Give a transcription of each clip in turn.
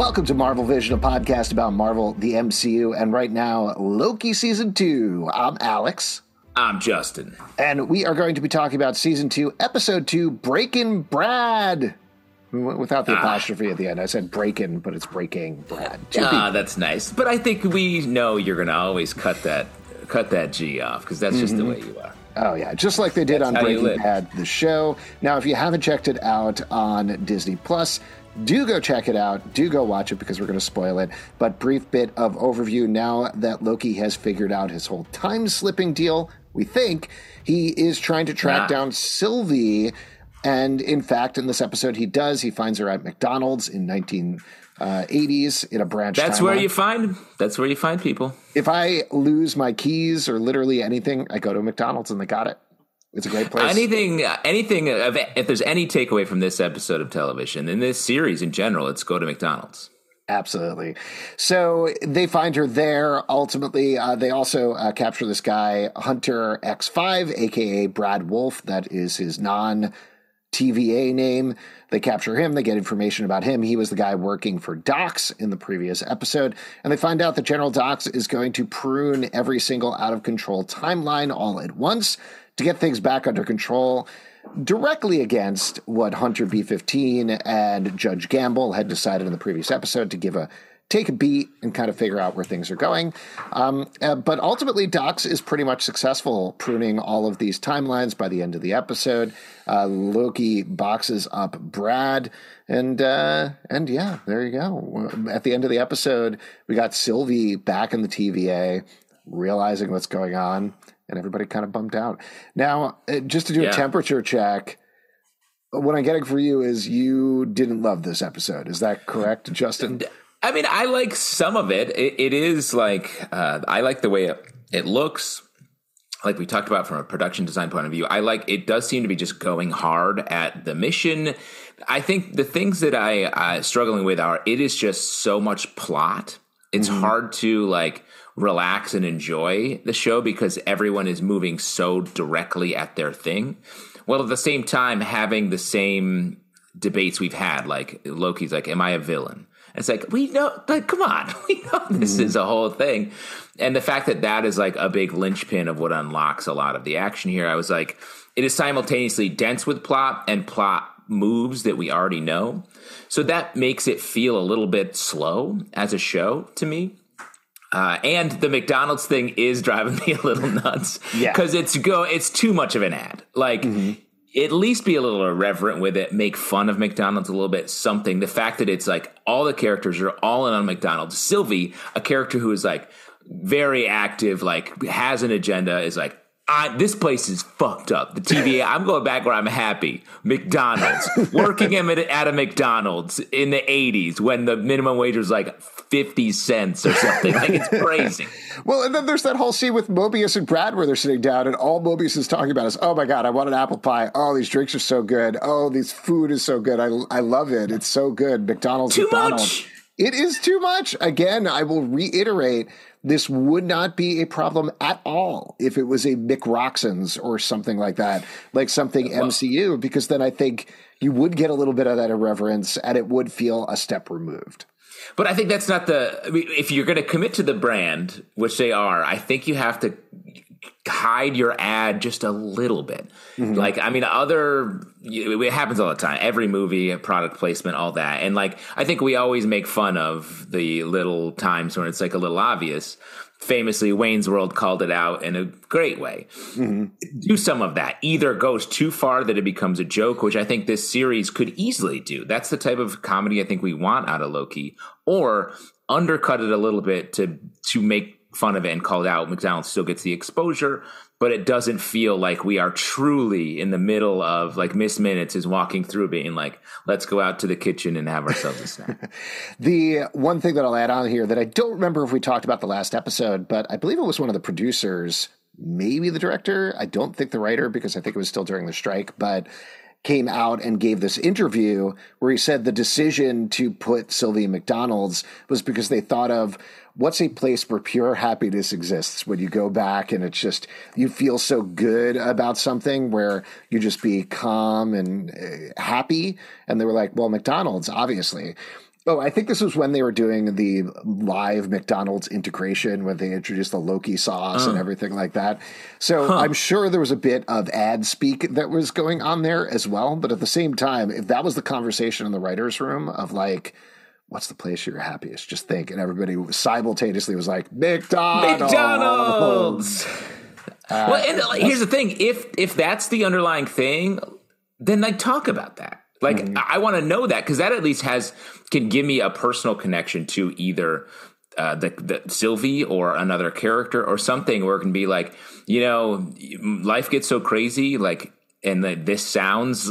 Welcome to Marvel Vision, a podcast about Marvel, the MCU, and right now, Loki Season 2. I'm Alex. I'm Justin. And we are going to be talking about Season 2, Episode 2, Breaking Brad. Without the apostrophe at the end. I said breaking, but it's breaking Brad. Ah, that's nice. But I think we know you're going to always cut that cut that G off because that's just the way you are. Oh yeah, just like they did That's on Breaking. Bad, the show. Now, if you haven't checked it out on Disney Plus, do go check it out. Do go watch it because we're going to spoil it. But brief bit of overview. Now that Loki has figured out his whole time slipping deal, we think he is trying to track Ah. down Sylvie. And in fact, in this episode, he does. He finds her at McDonald's in 1980s in a branch. That's where you find that's where you find people. If I lose my keys or literally anything, I go to McDonald's and they got it. It's a great place. Anything, anything. If there's any takeaway from this episode of television in this series in general, it's go to McDonald's. Absolutely. So they find her there. Ultimately, uh, they also uh, capture this guy, Hunter X5, aka Brad Wolfe. That is his non TVA name. They capture him. They get information about him. He was the guy working for Dox in the previous episode. And they find out that General Dox is going to prune every single out of control timeline all at once to get things back under control directly against what Hunter B15 and Judge Gamble had decided in the previous episode to give a take a beat and kind of figure out where things are going. Um, uh, but ultimately, Dox is pretty much successful pruning all of these timelines by the end of the episode. Uh, Loki boxes up Brad, and uh, and yeah, there you go. At the end of the episode, we got Sylvie back in the TVA, realizing what's going on, and everybody kind of bummed out. Now, uh, just to do a temperature check. What I'm getting for you is you didn't love this episode. Is that correct, Justin? I mean, I like some of it. It, it is like uh, I like the way it, it looks. Like we talked about from a production design point of view, I like it. Does seem to be just going hard at the mission. I think the things that I uh, struggling with are it is just so much plot. It's hard to like relax and enjoy the show because everyone is moving so directly at their thing. While at the same time having the same debates we've had, like Loki's like, "Am I a villain?" It's like we know, like, come on, we know this is a whole thing, and the fact that that is like a big linchpin of what unlocks a lot of the action here. I was like, it is simultaneously dense with plot and plot moves that we already know, so that makes it feel a little bit slow as a show to me. Uh, and the McDonald's thing is driving me a little nuts Yeah. because it's go it's too much of an ad. Like at least be a little irreverent with it, make fun of McDonald's a little bit, something. The fact that it's like all the characters are all in on McDonald's. Sylvie, a character who is like very active, like has an agenda, is like, I, this place is fucked up. The TVA, I'm going back where I'm happy. McDonald's, working at, at a McDonald's in the 80s when the minimum wage was like 50 cents or something. Like it's crazy. Well, and then there's that whole scene with Mobius and Brad where they're sitting down, and all Mobius is talking about is, "Oh my god, I want an apple pie. Oh, these drinks are so good. Oh, this food is so good. I I love it. It's so good. McDonald's, Too McDonald's. much. It is too much. Again, I will reiterate." This would not be a problem at all if it was a McRoxxon's or something like that, like something MCU, because then I think you would get a little bit of that irreverence and it would feel a step removed. But I think that's not the. I mean, if you're going to commit to the brand, which they are, I think you have to hide your ad just a little bit. Mm-hmm. Like, I mean, other it happens all the time. Every movie, product placement, all that, and like, I think we always make fun of the little times when it's like a little obvious. Famously, Wayne's World called it out in a great way. Mm-hmm. Do some of that. Either goes too far that it becomes a joke, which I think this series could easily do. That's the type of comedy I think we want out of Loki, or undercut it a little bit to to make fun of it and call it out. McDonald's still gets the exposure, but it doesn't feel like we are truly in the middle of like Miss Minutes is walking through being like, let's go out to the kitchen and have ourselves a snack. The one thing that I'll add on here that I don't remember if we talked about the last episode, but I believe it was one of the producers, maybe the director. I don't think the writer because I think it was still during the strike, but came out and gave this interview where he said the decision to put Sylvia McDonald's was because they thought of what's a place where pure happiness exists. When you go back and it's just you feel so good about something where you just be calm and uh, happy. And they were like well mcdonald's obviously Oh, I think this was when they were doing the live McDonald's integration when they introduced the Loki sauce and everything like that. So huh. I'm sure there was a bit of ad speak that was going on there as well. But at the same time, if that was the conversation in the writer's room of like, what's the place you're happiest? Just think. And everybody simultaneously was like, McDonald's. McDonald's. Uh, well, and here's the thing: if if that's the underlying thing, then like talk about that. Like mm-hmm. I want to know that because that at least has can give me a personal connection to either uh, the, the Sylvie or another character or something where it can be like, you know, life gets so crazy, like, and the, this sounds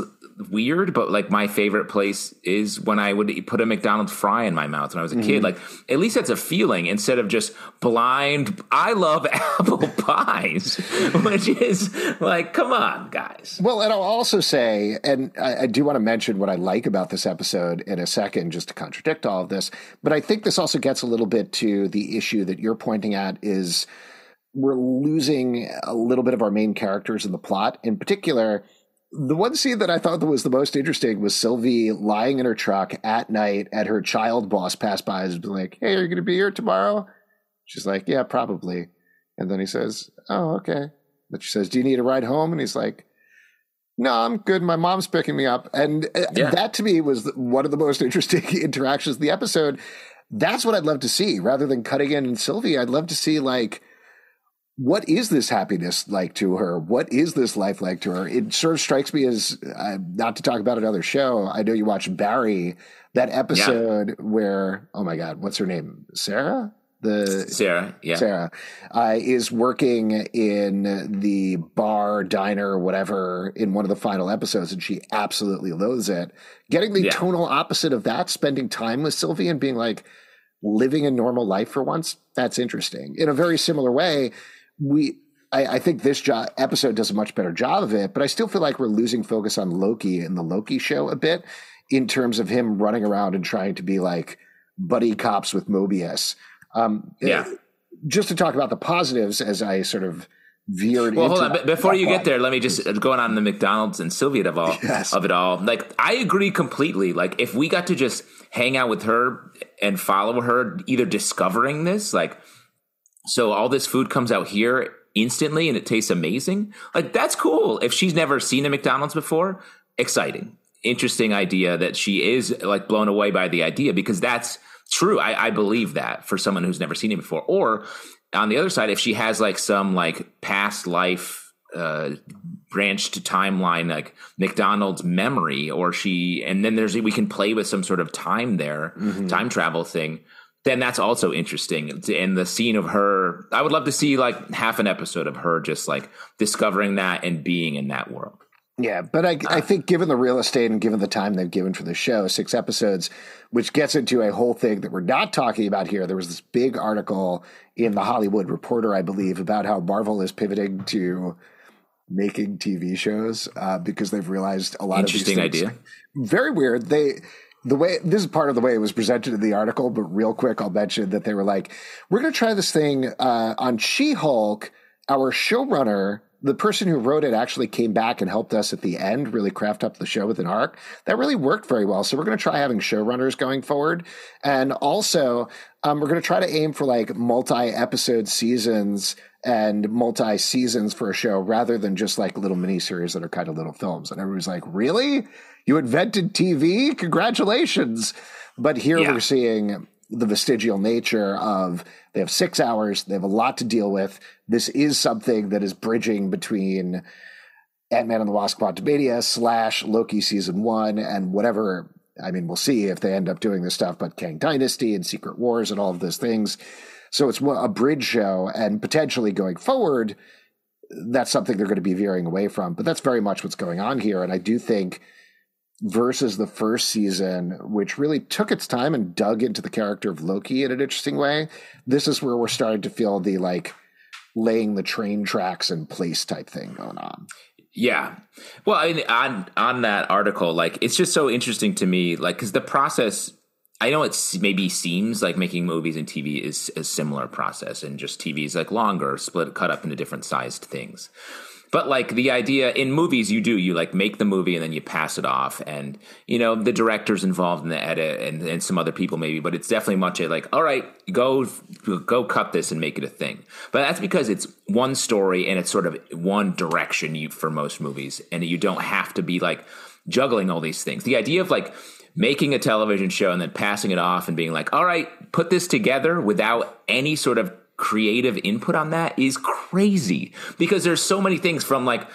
weird, but like my favorite place is when I would put a McDonald's fry in my mouth when I was a mm-hmm. kid. Like at least that's a feeling instead of just blind. I love apple pies, which is like, come on, guys. Well, and I'll also say, and I, I do want to mention what I like about this episode in a second, just to contradict all of this. But I think this also gets a little bit to the issue that you're pointing at is we're losing a little bit of our main characters in the plot. In particular, the one scene that I thought that was the most interesting was Sylvie lying in her truck at night at her child boss pass by and be like, Hey, are you going to be here tomorrow? She's like, Yeah, probably. And then he says, Oh, okay. But she says, Do you need a ride home? And he's like, No, I'm good. My mom's picking me up. And uh, yeah. that to me was one of the most interesting interactions of the episode. That's what I'd love to see rather than cutting in Sylvie. I'd love to see like, what is this happiness like to her? What is this life like to her? It sort of strikes me as uh, not to talk about another show. I know you watch Barry, that episode yeah. where oh my god, what's her name? Sarah. The Sarah, yeah, Sarah uh, is working in the bar, diner, whatever, in one of the final episodes, and she absolutely loathes it. Getting the yeah. tonal opposite of that, spending time with Sylvie and being like living a normal life for once. That's interesting. In a very similar way, we I, I, think this episode does a much better job of it, but I still feel like we're losing focus on Loki and the Loki show a bit in terms of him running around and trying to be like buddy cops with Mobius. Um, yeah. Just to talk about the positives as I sort of veered. Well, hold on. Before you get there, let me just going on the McDonald's and Sylvia of all yes. of it all. Like I agree completely. Like if we got to just hang out with her and follow her, either discovering this, like so all this food comes out here instantly and it tastes amazing. Like that's cool. If she's never seen a McDonald's before, exciting. Interesting idea that she is like blown away by the idea because that's true. I, I believe that for someone who's never seen it before. Or on the other side, if she has like some like past life uh branched timeline like McDonald's memory or she and then there's we can play with some sort of time there, mm-hmm. time travel thing then that's also interesting. And the scene of her, I would love to see like half an episode of her just like discovering that and being in that world. Yeah, but I, I think given the real estate and given the time they've given for the show, six episodes, which gets into a whole thing that we're not talking about here. There was this big article in the Hollywood Reporter, I believe, about how Marvel is pivoting to making TV shows uh, because they've realized a lot interesting of interesting idea. Very weird. They the way this is part of the way it was presented in the article, but real quick, I'll mention that they were like, we're going to try this thing uh, on She Hulk. Our showrunner, the person who wrote it, actually came back and helped us at the end really craft up the show with an arc. That really worked very well. So we're going to try having showrunners going forward. And also, um, we're going to try to aim for like multi episode seasons and multi seasons for a show rather than just like little mini series that are kind of little films. And everybody's like, really? You invented TV? Congratulations. But here yeah. we're seeing the vestigial nature of they have six hours, they have a lot to deal with. This is something that is bridging between Ant Man and the Wasp Quantumania slash Loki season one and whatever. I mean, we'll see if they end up doing this stuff, but Kang Dynasty and Secret Wars and all of those things. So it's a bridge show, and potentially going forward, that's something they're going to be veering away from. But that's very much what's going on here. And I do think versus the first season, which really took its time and dug into the character of Loki in an interesting way. This is where we're starting to feel the like laying the train tracks in place type thing going on. Yeah. Well, I mean, on on that article, like it's just so interesting to me, like because the process I know it maybe seems like making movies and TV is a similar process, and just TV is like longer, split, cut up into different sized things. But like the idea in movies, you do you like make the movie and then you pass it off, and you know the director's involved in the edit and, and some other people maybe, but it's definitely much like, all right, go go cut this and make it a thing. But that's because it's one story and it's sort of one direction you, for most movies, and you don't have to be like juggling all these things. The idea of like making a television show and then passing it off and being like, all right, put this together without any sort of creative input on that is crazy because there's so many things from like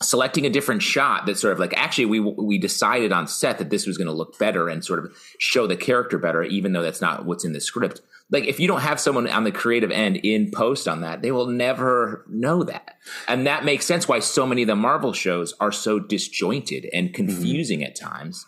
selecting a different shot that sort of like actually we we decided on set that this was going to look better and sort of show the character better even though that's not what's in the script like if you don't have someone on the creative end in post on that they will never know that and that makes sense why so many of the marvel shows are so disjointed and mm-hmm. confusing mm-hmm. at times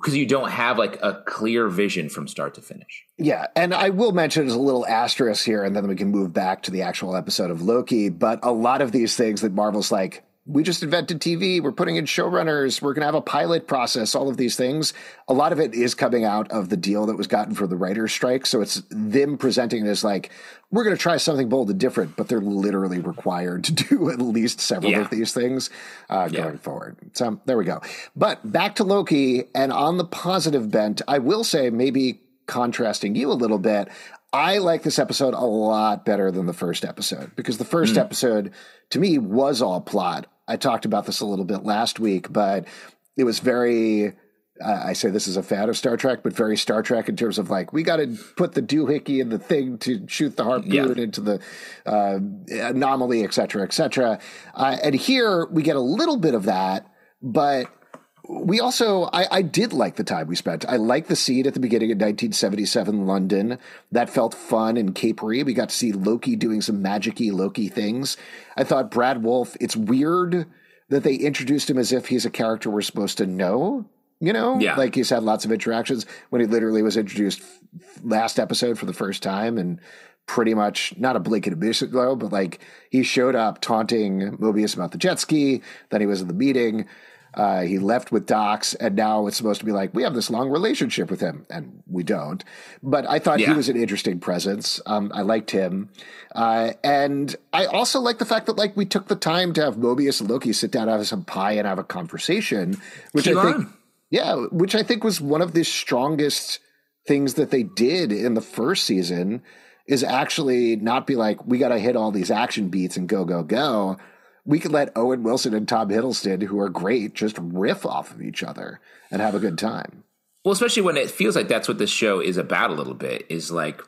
because you don't have like a clear vision from start to finish. Yeah, and I will mention as a little asterisk here, and then we can move back to the actual episode of Loki. But a lot of these things that Marvel's like, we just invented TV. We're putting in showrunners. We're going to have a pilot process. All of these things. A lot of it is coming out of the deal that was gotten for the writers' strike. So it's them presenting it as like we're going to try something bold and different, but they're literally required to do at least several yeah. of these things uh, yeah. going forward. So there we go. But back to Loki, and on the positive bent, I will say maybe contrasting you a little bit. I like this episode a lot better than the first episode because the first mm. episode to me was all plot. I talked about this a little bit last week, but it was very. I say this is a fan of Star Trek, but very Star Trek in terms of like we got to put the doohickey in the thing to shoot the harpoon yeah. into the uh, anomaly, et cetera, et cetera. Uh, and here we get a little bit of that, but we also I, I, did like the time we spent. I like the scene at the beginning of 1977 London. That felt fun and capery. We got to see Loki doing some magicy Loki things. I thought Brad Wolfe It's weird that they introduced him as if he's a character we're supposed to know. You know, yeah. like he's had lots of interactions when he literally was introduced last episode for the first time and pretty much not a blink and a miss though, but like he showed up taunting Mobius about the jet ski. Then he was in the meeting. Uh, he left with Dox, and now it's supposed to be like we have this long relationship with him, and we don't. But I thought yeah. he was an interesting presence. Um, I liked him, uh, and I also like the fact that like we took the time to have Mobius and Loki sit down, have some pie, and have a conversation, which Keep I think, on. yeah, which I think was one of the strongest things that they did in the first season. Is actually not be like we got to hit all these action beats and go go go we could let Owen Wilson and Tom Hiddleston, who are great, just riff off of each other and have a good time. Well, especially when it feels like that's what this show is about a little bit is like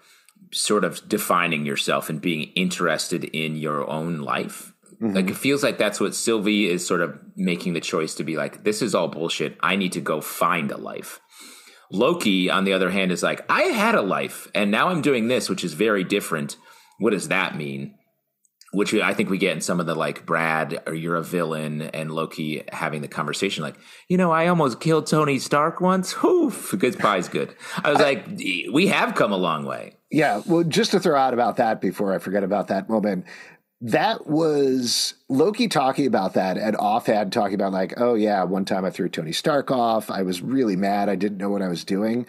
sort of defining yourself and being interested in your own life. Mm-hmm. Like it feels like that's what Sylvie is sort of making the choice to be like, this is all bullshit. I need to go find a life. Loki, on the other hand, is like, I had a life and now I'm doing this, which is very different. What does that mean? Which I think we get in some of the like Brad or you're a villain and Loki having the conversation like, you know, I almost killed Tony Stark once. Oof, good pie's good. I was I, like, we have come a long way. Yeah. Well, just to throw out about that before I forget about that moment, that was Loki talking about that and offhand talking about like, oh yeah, one time I threw Tony Stark off. I was really mad. I didn't know what I was doing.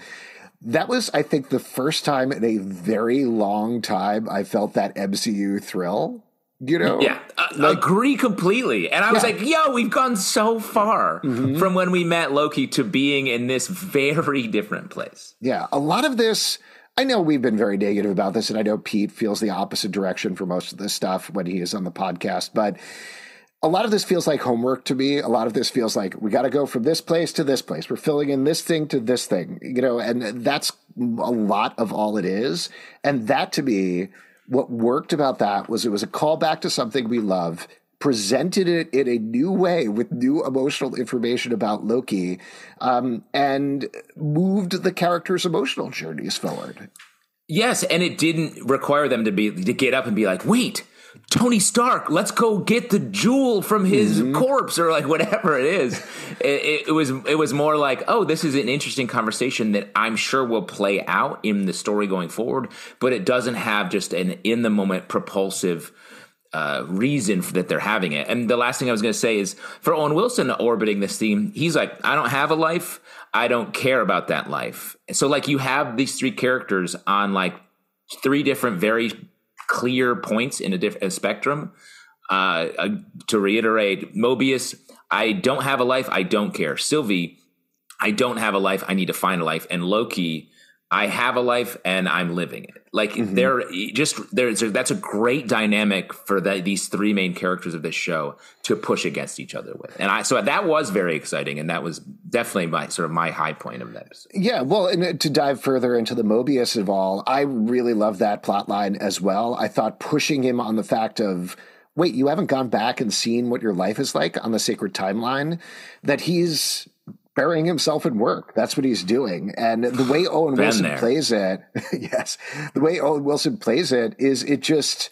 That was, I think, the first time in a very long time I felt that MCU thrill you know yeah uh, like, agree completely and i was like yo we've gone so far mm-hmm. from when we met loki to being in this very different place yeah a lot of this i know we've been very negative about this and i know pete feels the opposite direction for most of this stuff when he is on the podcast but a lot of this feels like homework to me. A lot of this feels like we got to go from this place to this place. We're filling in this thing to this thing, you know, and that's a lot of all it is. And that to me what worked about that was it was a callback to something we love, presented it in a new way with new emotional information about Loki, um, and moved the characters' emotional journeys forward. Yes, and it didn't require them to be to get up and be like, "Wait, Tony Stark, let's go get the jewel from his mm-hmm. corpse or like whatever it is. It, it, was it was more like, oh, this is an interesting conversation that I'm sure will play out in the story going forward, but it doesn't have just an in the moment propulsive uh, reason that they're having it. And the last thing I was going to say is for Owen Wilson orbiting this theme, he's like, I don't have a life. I don't care about that life. So like you have these three characters on like three different very clear points in a different spectrum. Uh, uh, to reiterate, Mobius, I don't have a life. I don't care. Sylvie, I don't have a life. I need to find a life. And Loki, I have a life and I'm living it. Like mm-hmm. they're just there's that's a great dynamic for the, these three main characters of this show to push against each other with. And I so that was very exciting and that was definitely my sort of my high point of that episode. Yeah, well, and to dive further into the Mobius of all, I really love that plot line as well. I thought pushing him on the fact of wait, you haven't gone back and seen what your life is like on the sacred timeline that he's burying himself in work. That's what he's doing. And the way Owen Wilson there. plays it, yes, the way Owen Wilson plays it is it just,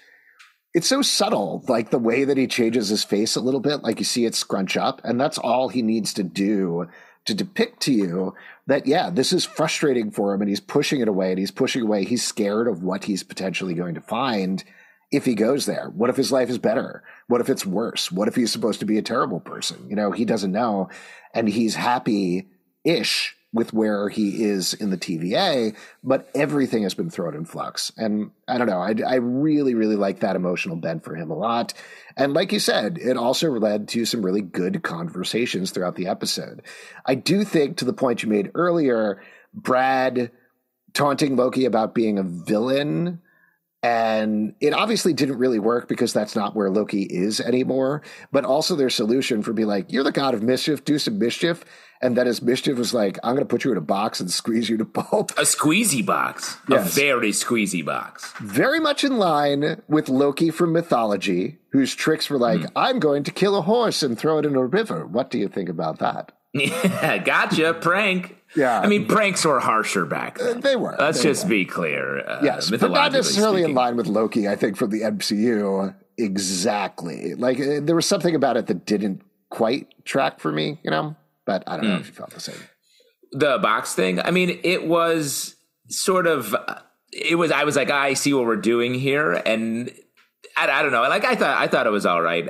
it's so subtle, like the way that he changes his face a little bit, like you see it scrunch up. And that's all he needs to do to depict to you that, yeah, this is frustrating for him and he's pushing it away and he's pushing away. He's scared of what he's potentially going to find if he goes there? What if his life is better? What if it's worse? What if he's supposed to be a terrible person? You know, he doesn't know. And he's happy ish with where he is in the TVA, but everything has been thrown in flux. And I don't know, I, I really, really like that emotional bend for him a lot. And like you said, it also led to some really good conversations throughout the episode. I do think, to the point you made earlier, Brad taunting Loki about being a villain and it obviously didn't really work because that's not where Loki is anymore. But also their solution for being like, you're the god of mischief, do some mischief. And then his mischief was like, I'm going to put you in a box and squeeze you to pulp. A squeezy box. Yes. A very squeezy box. Very much in line with Loki from mythology, whose tricks were like, mm. I'm going to kill a horse and throw it in a river. What do you think about that? Yeah, gotcha. Prank. Yeah. I mean, pranks were harsher back then. Uh, they were. Let's they just were. be clear. Uh, yes, but not necessarily speaking. in line with Loki, I think, from the MCU. Exactly. Like, uh, there was something about it that didn't quite track for me, you know? But I don't mm. know hmm. if you felt the same. The box thing, I mean, it was sort of, it was, I was like, I see what we're doing here. And I, I don't know. Like, I thought, I thought it was all right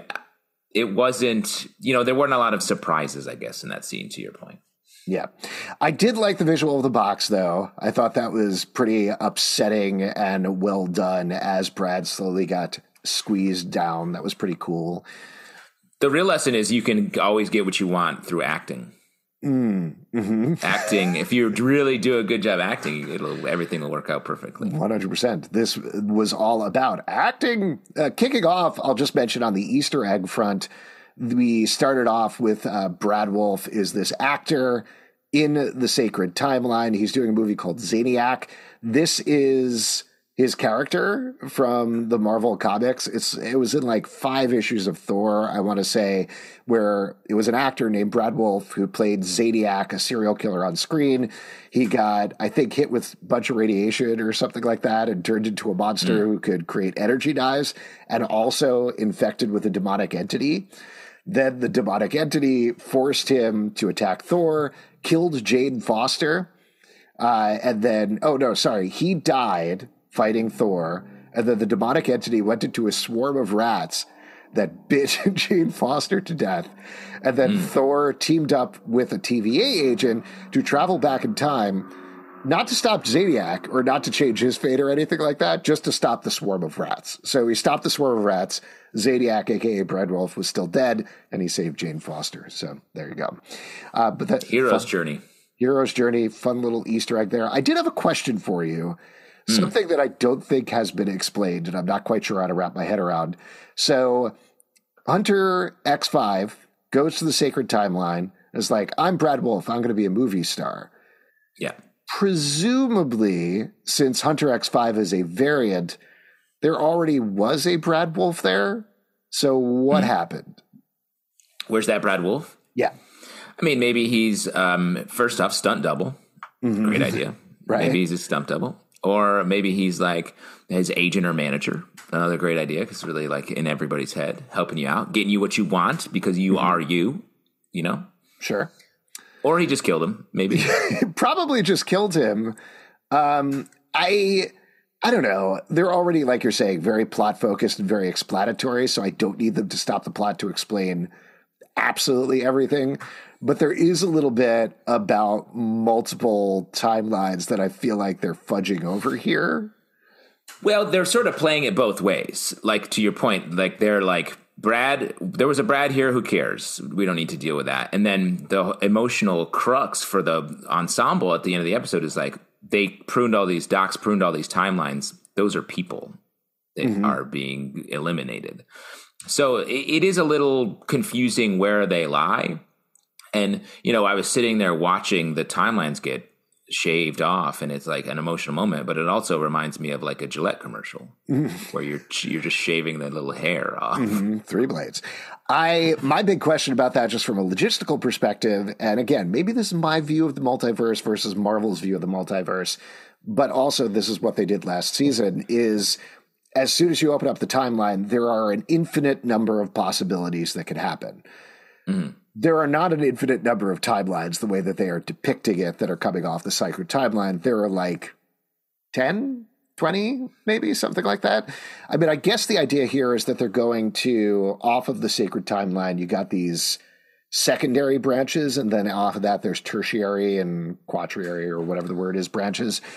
it wasn't, you know, there weren't a lot of surprises, I guess, in that scene, to your point. Yeah. I did like the visual of the box, though. I thought that was pretty upsetting and well done as Brad slowly got squeezed down. That was pretty cool. The real lesson is you can always get what you want through acting. Mm, mm-hmm. Acting, if you really do a good job acting, it'll everything will work out perfectly. One hundred percent. This was all about acting. Uh, kicking off, I'll just mention on the Easter egg front, we started off with uh, Brad Wolfe is this actor in the sacred timeline. He's doing a movie called Zaniac. This is his character from the Marvel comics. It's it was in like five issues of Thor, I want to say, where it was an actor named Brad Wolfe who played Zodiac, a serial killer on screen. He got, I think, hit with a bunch of radiation or something like that and turned into a monster mm. who could create energy knives and also infected with a demonic entity. Then the demonic entity forced him to attack Thor, killed Jane Foster. Uh, and then, oh no, sorry, he died fighting Thor, and then the demonic entity went into a swarm of rats that bit Jane Foster to death. And then mm. Thor teamed up with a TVA agent to travel back in time, not to stop Zodiac or not to change his fate or anything like that, just to stop the swarm of rats. So he stopped the swarm of rats. Zodiac, aka Brad Wolfe, was still dead, and he saved Jane Foster. So there you go. Uh, but that hero's fun, journey, hero's journey, fun little Easter egg there. I did have a question for you. Mm. Something that I don't think has been explained, and I'm not quite sure how to wrap my head around. So, Hunter X5 goes to the sacred timeline and is like, I'm Brad Wolfe. I'm going to be a movie star. Yeah. Presumably, since Hunter X5 is a variant, there already was a Brad Wolfe there. So, what mm. happened? Where's that Brad Wolfe? Yeah. I mean, maybe he's um, first off stunt double. Mm-hmm. Great idea. right. Maybe he's a stunt double. Or maybe he's like his agent or manager. Another great idea because really like in everybody's head, helping you out, getting you what you want because you mm-hmm. are you, you know? Sure. Or he just killed him, maybe. Probably just killed him. Um, I I don't know. They're already, like you're saying, very plot focused and very explanatory, so I don't need them to stop the plot to explain absolutely everything, but there is a little bit about multiple timelines that I feel like they're fudging over here. Well, they're sort of playing it both ways. Like to your point, like they're like Brad, there was a Brad here. Who cares? We don't need to deal with that. And then the emotional crux for the ensemble at the end of the episode is like they pruned all these docs, pruned all these timelines. Those are people that mm-hmm. are being eliminated. So it, it is a little confusing where they lie. And you know, I was sitting there watching the timelines get shaved off and it's like an emotional moment but it also reminds me of like a Gillette commercial mm. where you're you're just shaving the little hair off mm-hmm. three blades i my big question about that just from a logistical perspective and again maybe this is my view of the multiverse versus marvel's view of the multiverse but also this is what they did last season is as soon as you open up the timeline there are an infinite number of possibilities that could happen mm there are not an infinite number of timelines the way that they are depicting it that are coming off the sacred timeline. There are like 10, 20, maybe something like that. I mean, I guess the idea here is that they're going to, off of the sacred timeline, you got these secondary branches, and then off of that, there's tertiary and quaternary or whatever the word is branches.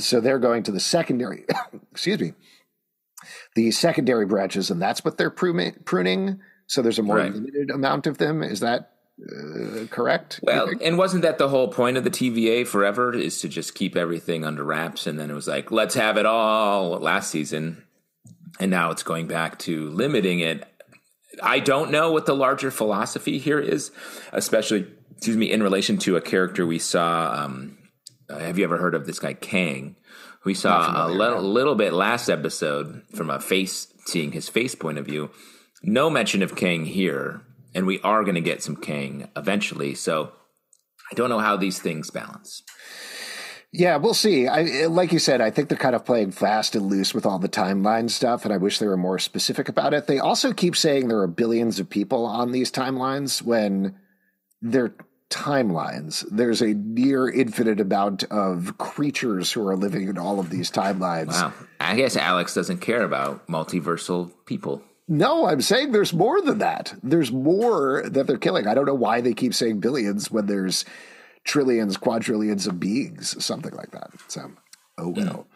So they're going to the secondary, excuse me, the secondary branches, and that's what they're pruning so there's a more right. limited amount of them. Is that uh, correct? Well, and wasn't that the whole point of the TVA forever is to just keep everything under wraps? And then it was like, let's have it all last season. And now it's going back to limiting it. I don't know what the larger philosophy here is, especially, excuse me, in relation to a character we saw. Um, uh, have you ever heard of this guy, Kang? We saw a little, little bit last episode from a face, seeing his face point of view no mention of Kang here, and we are going to get some Kang eventually. So I don't know how these things balance. Yeah, we'll see. I like you said, I think they're kind of playing fast and loose with all the timeline stuff, and I wish they were more specific about it. They also keep saying there are billions of people on these timelines when they're timelines. There's a near infinite amount of creatures who are living in all of these timelines. Wow. I guess Alex doesn't care about multiversal people. No, I'm saying there's more than that. There's more that they're killing. I don't know why they keep saying billions when there's trillions, quadrillions of beings, something like that. So, oh hmm. well.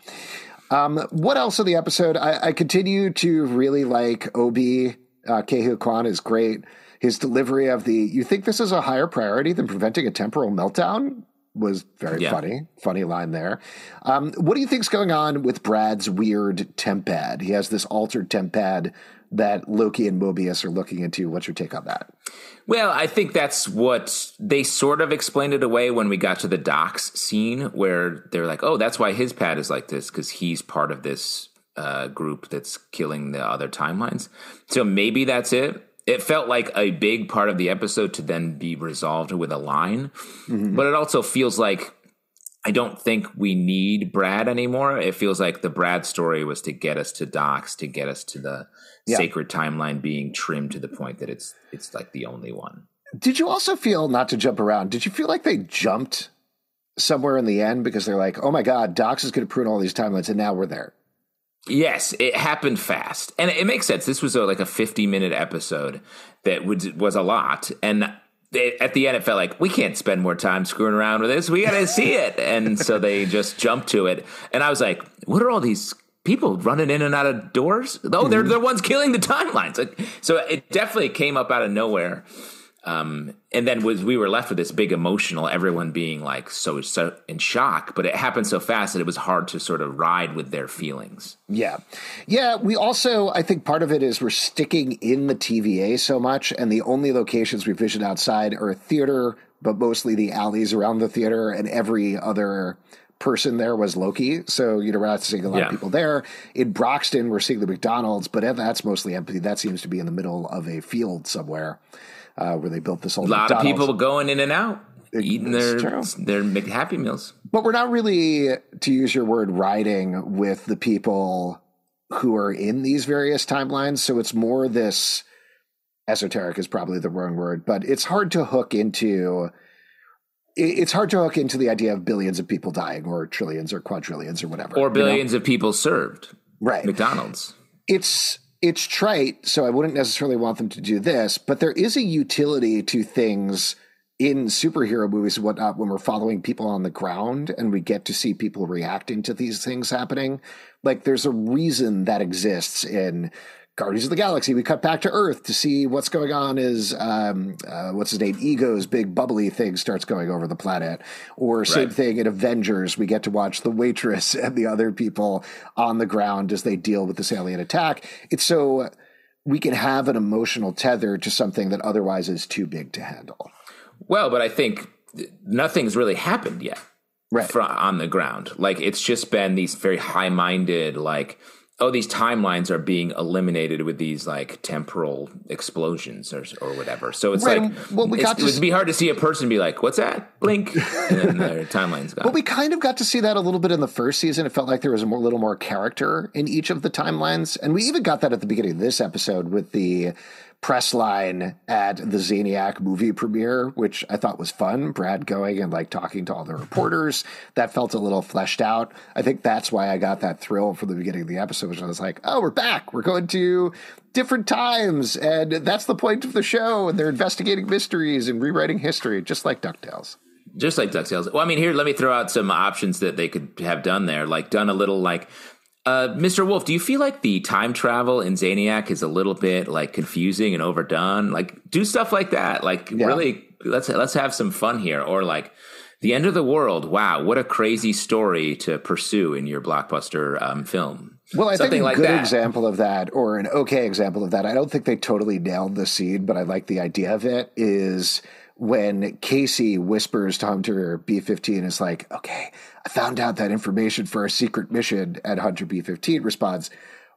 Um, what else in the episode? I, I continue to really like Obi. Uh, Ke Huy Quan is great. His delivery of the, you think this is a higher priority than preventing a temporal meltdown? Was very yeah. funny. Funny line there. Um, what do you think's going on with Brad's weird tempad? He has this altered tempad that Loki and Mobius are looking into. What's your take on that? Well, I think that's what they sort of explained it away when we got to the Dox scene, where they're like, "Oh, that's why his pad is like this because he's part of this uh, group that's killing the other timelines." So maybe that's it. It felt like a big part of the episode to then be resolved with a line, mm-hmm. but it also feels like I don't think we need Brad anymore. It feels like the Brad story was to get us to Dox, to get us to the yeah. sacred timeline being trimmed to the point that it's it's like the only one. Did you also feel not to jump around? Did you feel like they jumped somewhere in the end because they're like, "Oh my god, Dox is going to prune all these timelines, and now we're there." Yes, it happened fast, and it makes sense. This was a, like a fifty-minute episode that was was a lot, and at the end, it felt like we can't spend more time screwing around with this. We got to see it, and so they just jumped to it. And I was like, "What are all these people running in and out of doors? Oh, they're mm-hmm. the ones killing the timelines." Like, so it definitely came up out of nowhere. Um, and then was we were left with this big emotional, everyone being like so so in shock, but it happened so fast that it was hard to sort of ride with their feelings. Yeah, yeah. We also, I think, part of it is we're sticking in the TVA so much, and the only locations we vision outside are a theater, but mostly the alleys around the theater, and every other person there was Loki. So, you know, we're not seeing a lot yeah. of people there. In Broxton, we're seeing the McDonald's, but that's mostly empty. That seems to be in the middle of a field somewhere uh, where they built this whole. A lot McDonald's. of people going in and out, it, eating their true. their Happy Meals. But we're not really, to use your word, riding with the people who are in these various timelines. So it's more this esoteric is probably the wrong word, but it's hard to hook into. It's hard to hook into the idea of billions of people dying, or trillions, or quadrillions, or whatever, or billions you know? of people served. Right, McDonald's. It's it's trite, so I wouldn't necessarily want them to do this, but there is a utility to things in superhero movies and whatnot when we're following people on the ground and we get to see people reacting to these things happening. Like there's a reason that exists in Guardians of the Galaxy. We cut back to Earth to see what's going on as um, uh, what's his name? Ego's big bubbly thing starts going over the planet. Or same thing in Avengers. We get to watch the waitress and the other people on the ground as they deal with this alien attack. It's so we can have an emotional tether to something that otherwise is too big to handle. Well, but I think nothing's really happened yet. Right. on the ground. Like it's just been these very high minded, like, oh, these timelines are being eliminated with these like temporal explosions or, or whatever. So it's right. like, well, we got to, it would be hard to see a person be like, what's that? Blink. And then their timeline's gone. But we kind of got to see that a little bit in the first season. It felt like there was a more, little more character in each of the timelines. And we even got that at the beginning of this episode with the press line at the Zaniac movie premiere, which I thought was fun. Brad going and like talking to all the reporters. That felt a little fleshed out. I think that's why I got that thrill from the beginning of the episode, which I was like, oh, we're back. We're going to different times. And that's the point of the show. And they're investigating mysteries and rewriting history, just like DuckTales. Just like DuckTales. Well, I mean, here, let me throw out some options that they could have done there. Like, done a little like uh, Mr. Wolf, do you feel like the time travel in Zaniac is a little bit like confusing and overdone? Like, do stuff like that. Like, yeah. really, let's let's have some fun here. Or like, the end of the world. Wow, what a crazy story to pursue in your blockbuster um, film. Well, I Something think a like good that. example of that, or an okay example of that. I don't think they totally nailed the scene, but I like the idea of it. Is when Casey whispers to Hunter B15 is like, okay, I found out that information for our secret mission. And Hunter B15 responds,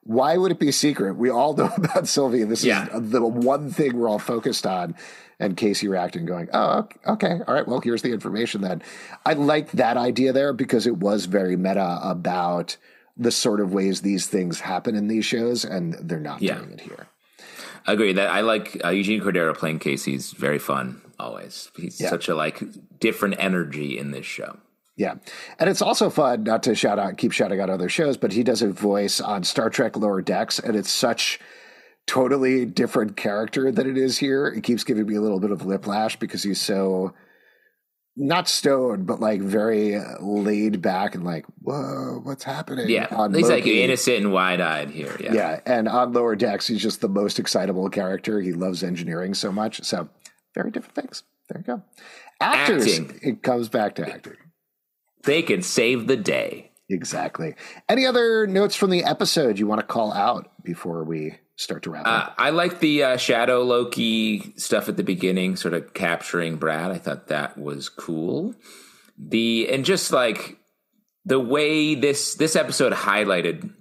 why would it be secret? We all know about Sylvie. This yeah. is the one thing we're all focused on. And Casey reacting, going, oh, okay. All right. Well, here's the information then. I like that idea there because it was very meta about the sort of ways these things happen in these shows, and they're not yeah. doing it here. I agree that I like uh, Eugene Cordero playing Casey's very fun always. He's yeah. such a like different energy in this show. Yeah. And it's also fun not to shout out keep shouting out other shows, but he does a voice on Star Trek Lower Decks and it's such totally different character than it is here. It keeps giving me a little bit of whiplash because he's so not stoned, but like very uh, laid back and like, whoa, what's happening? Yeah, on he's Loki. like innocent and wide eyed here. Yeah, yeah. And on Lower Decks, he's just the most excitable character. He loves engineering so much. So very different things. There you go. Actors, acting. it comes back to acting. They can save the day. Exactly. Any other notes from the episode you want to call out before we start to wrap uh, up? I like the uh, Shadow Loki stuff at the beginning, sort of capturing Brad. I thought that was cool. The and just like the way this this episode highlighted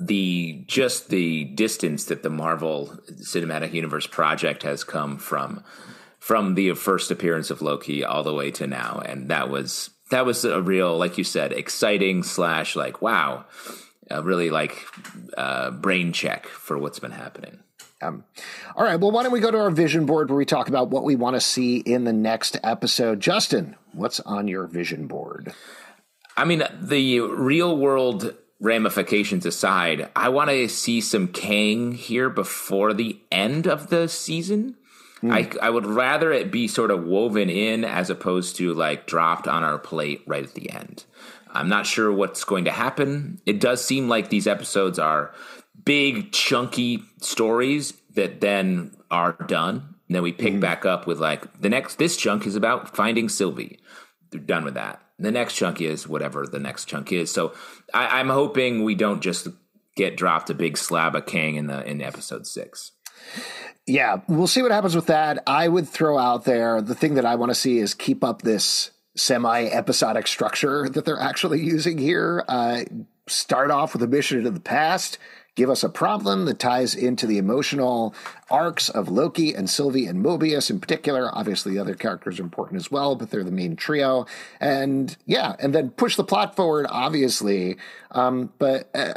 the just the distance that the Marvel Cinematic Universe project has come from from the first appearance of Loki all the way to now, and that was that was a real, like you said, exciting slash like wow, really like uh, brain check for what's been happening. Um, all right. Well, why don't we go to our vision board where we talk about what we want to see in the next episode? Justin, what's on your vision board? I mean, the real world ramifications aside, I want to see some Kang here before the end of the season. Mm. I, I would rather it be sort of woven in as opposed to like dropped on our plate right at the end. I'm not sure what's going to happen. It does seem like these episodes are big, chunky stories that then are done. And then we pick mm. back up with like the next, this chunk is about finding Sylvie. They're done with that. The next chunk is whatever the next chunk is. So I, I'm hoping we don't just get dropped a big slab of Kang in the in episode six. Yeah, we'll see what happens with that. I would throw out there the thing that I want to see is keep up this semi episodic structure that they're actually using here. Uh, start off with a mission into the past, give us a problem that ties into the emotional arcs of Loki and Sylvie and Mobius in particular. Obviously, the other characters are important as well, but they're the main trio. And yeah, and then push the plot forward, obviously. Um, but uh,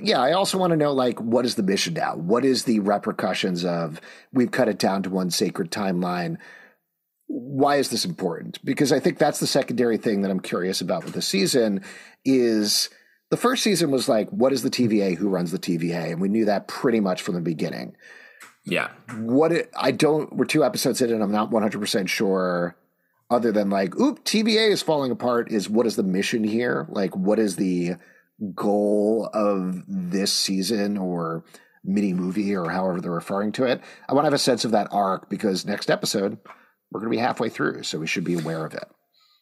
yeah, I also want to know like, what is the mission now? What is the repercussions of we've cut it down to one sacred timeline? Why is this important? Because I think that's the secondary thing that I'm curious about with the season is the first season was like, what is the TVA? Who runs the TVA? And we knew that pretty much from the beginning. Yeah. What it, I don't, we're two episodes in and I'm not 100% sure, other than like, oop, TVA is falling apart, is what is the mission here? Like, what is the goal of this season or mini movie or however they're referring to it? I want to have a sense of that arc because next episode, we're going to be halfway through. So we should be aware of it.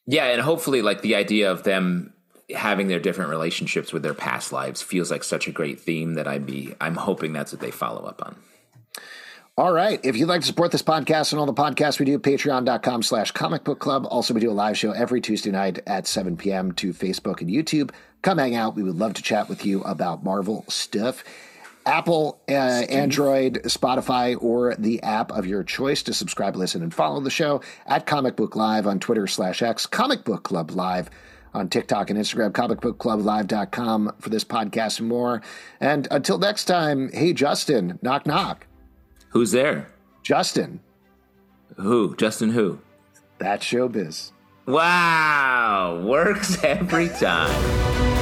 Yeah. And hopefully, like, the idea of them having their different relationships with their past lives feels like such a great theme that I'd be I'm hoping that's what they follow up on. All right. If you'd like to support this podcast and all the podcasts we do, patreon.com slash comic book club. Also, we do a live show every Tuesday night at 7 p.m. to Facebook and YouTube. Come hang out. We would love to chat with you about Marvel stuff. Apple, uh, Android, Spotify, or the app of your choice to subscribe, listen, and follow the show at Comic Book Live on Twitter slash X, Comic Book Club Live on TikTok and Instagram, comicbookclublive.com for this podcast and more. And until next time, hey, Justin, knock, knock. Who's there? Justin. Who? Justin who? That's showbiz. Wow. Works every time.